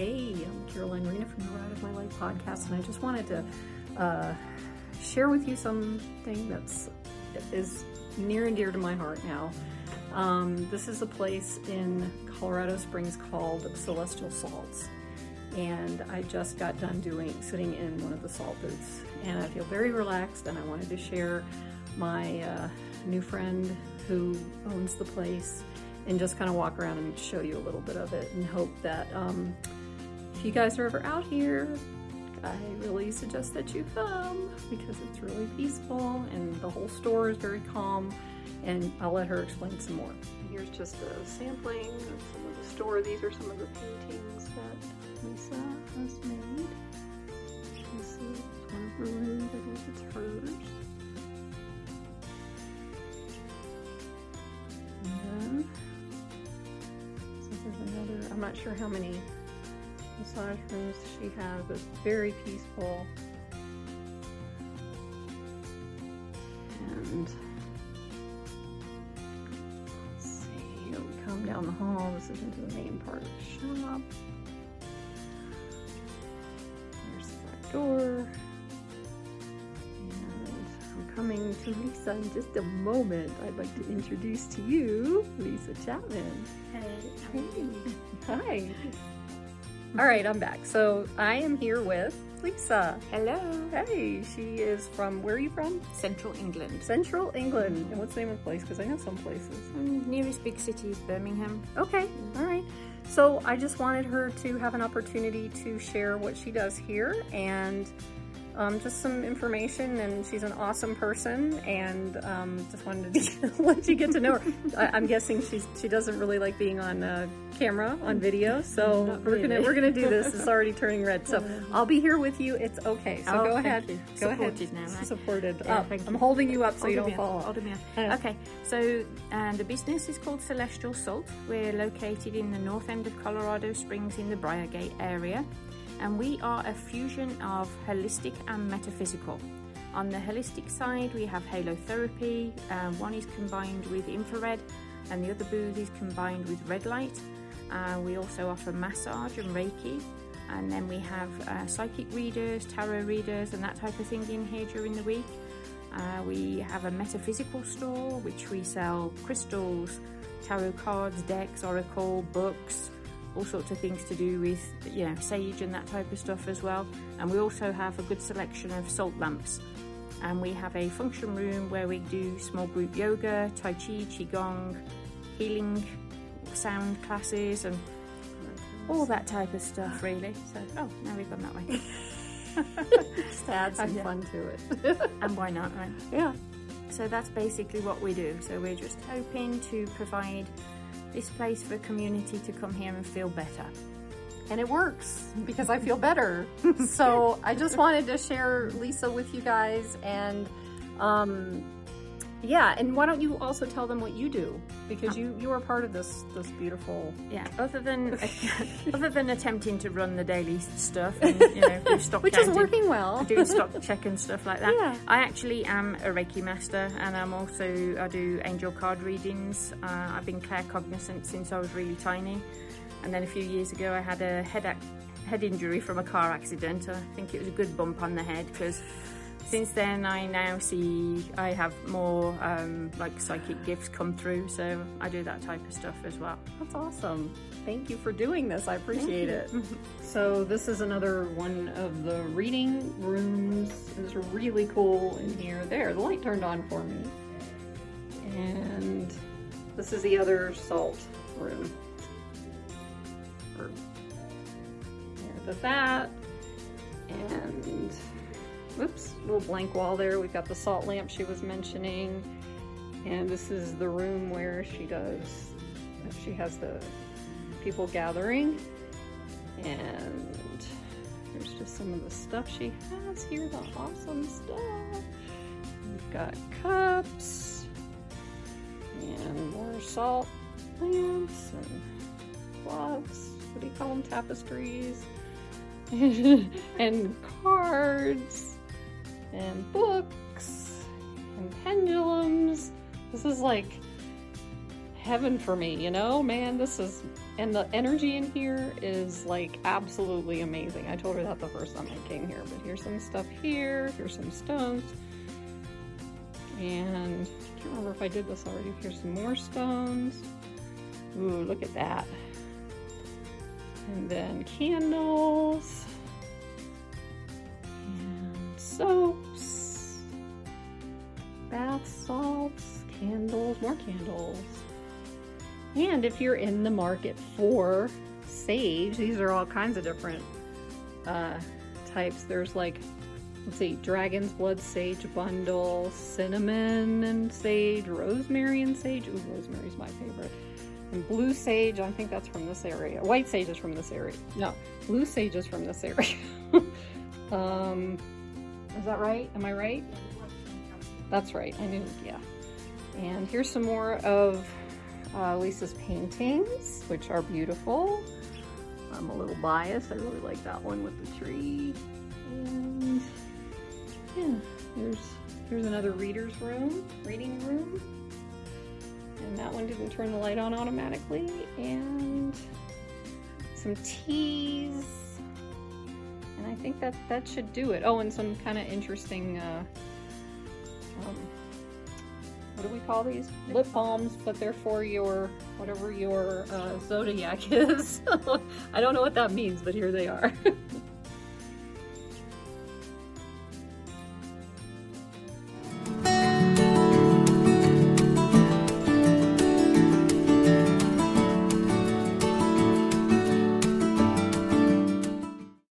Hey, I'm Caroline Marina from the Ride of My Life podcast, and I just wanted to uh, share with you something that's is near and dear to my heart now. Um, this is a place in Colorado Springs called Celestial Salts, and I just got done doing sitting in one of the salt booths, and I feel very relaxed, and I wanted to share my uh, new friend who owns the place and just kind of walk around and show you a little bit of it and hope that um, if you guys are ever out here, I really suggest that you come because it's really peaceful and the whole store is very calm and I'll let her explain some more. Here's just a sampling of some of the store. These are some of the paintings that Lisa has made. This is one of rooms, I think it's hers. And then, so there's another, I'm not sure how many massage rooms she has, it's very peaceful. And let's see, here we come down the hall. This is into the main part of the shop. There's the front door. And I'm coming to Lisa in just a moment. I'd like to introduce to you Lisa Chapman. Hey. Hi. All right, I'm back. So I am here with Lisa. Hello. Hey, she is from, where are you from? Central England. Central England. And what's the name of the place? Because I know some places. Um, nearest big city is Birmingham. Okay, all right. So I just wanted her to have an opportunity to share what she does here and um, just some information. And she's an awesome person, and um, just wanted to let you get to know her. I, I'm guessing she's she doesn't really like being on uh, camera on video, so Not we're gonna we're gonna do this. It's already turning red, so I'll be here with you. It's okay. So Oh, go ahead. you. Go Supported ahead. now, right? Supported. Yeah, up. I'm holding you up so you don't fall up, off. hold me up. Okay, so um, the business is called Celestial Salt. We're located in the north end of Colorado Springs in the Briargate area, and we are a fusion of holistic and metaphysical. On the holistic side, we have halotherapy. Uh, one is combined with infrared, and the other booth is combined with red light. Uh, we also offer massage and Reiki, and then we have uh, psychic readers, tarot readers, and that type of thing in here during the week. Uh, we have a metaphysical store which we sell crystals, tarot cards, decks, oracle, books, all sorts of things to do with you know sage and that type of stuff as well. And we also have a good selection of salt lamps. And we have a function room where we do small group yoga, tai chi, qigong, healing, sound classes, and all that type of stuff really. So oh, now we've gone that way. Just add some fun to it. and why not, right? yeah. So that's basically what we do. So we're just hoping to provide this place for community to come here and feel better. and it works because I feel better. so I just wanted to share Lisa with you guys and um yeah, and why don't you also tell them what you do because you you are part of this this beautiful Yeah. Other than other than attempting to run the daily stuff and you know do stock which is working well. doing stock check and stuff like that. Yeah. I actually am a Reiki master, and I'm also I do angel card readings. Uh, I've been claircognizant since I was really tiny, and then a few years ago I had a head ac- head injury from a car accident. I think it was a good bump on the head because. Since then, I now see I have more um, like psychic gifts come through, so I do that type of stuff as well. That's awesome. Thank you for doing this. I appreciate it. So this is another one of the reading rooms. It's really cool in here. There, the light turned on for me. And this is the other salt room. There's that. And whoops, little blank wall there. We've got the salt lamp she was mentioning. And this is the room where she does she has the people gathering. And there's just some of the stuff she has here the awesome stuff. We've got cups and more salt lamps and gloves. What do you call them? Tapestries. And cards and books and pendulums this is like heaven for me, you know? Man, this is, and the energy in here is like absolutely amazing. I told her that the first time I came here, but here's some stuff here, here's some stones. And I can't remember if I did this already. Here's some more stones. Ooh, look at that. And then candles. Soaps. Bath salts, candles, more candles. And if you're in the market for sage, these are all kinds of different uh, types. There's like, let's see, dragon's blood sage bundle, cinnamon and sage, rosemary and sage. Ooh, rosemary's my favorite. And blue sage, I think that's from this area. White sage is from this area. No, blue sage is from this area. um, is that right? Am I right? That's right. I knew, yeah. And here's some more of uh, Lisa's paintings, which are beautiful. I'm a little biased. I really like that one with the tree. And yeah, there's here's another reader's room, reading room and that one didn't turn the light on automatically and some teas and I think that that should do it. Oh and some kind of interesting uh, um, what do we call these? Lip balms but they're for your whatever your uh, zodiac is. I don't know what that means but here they are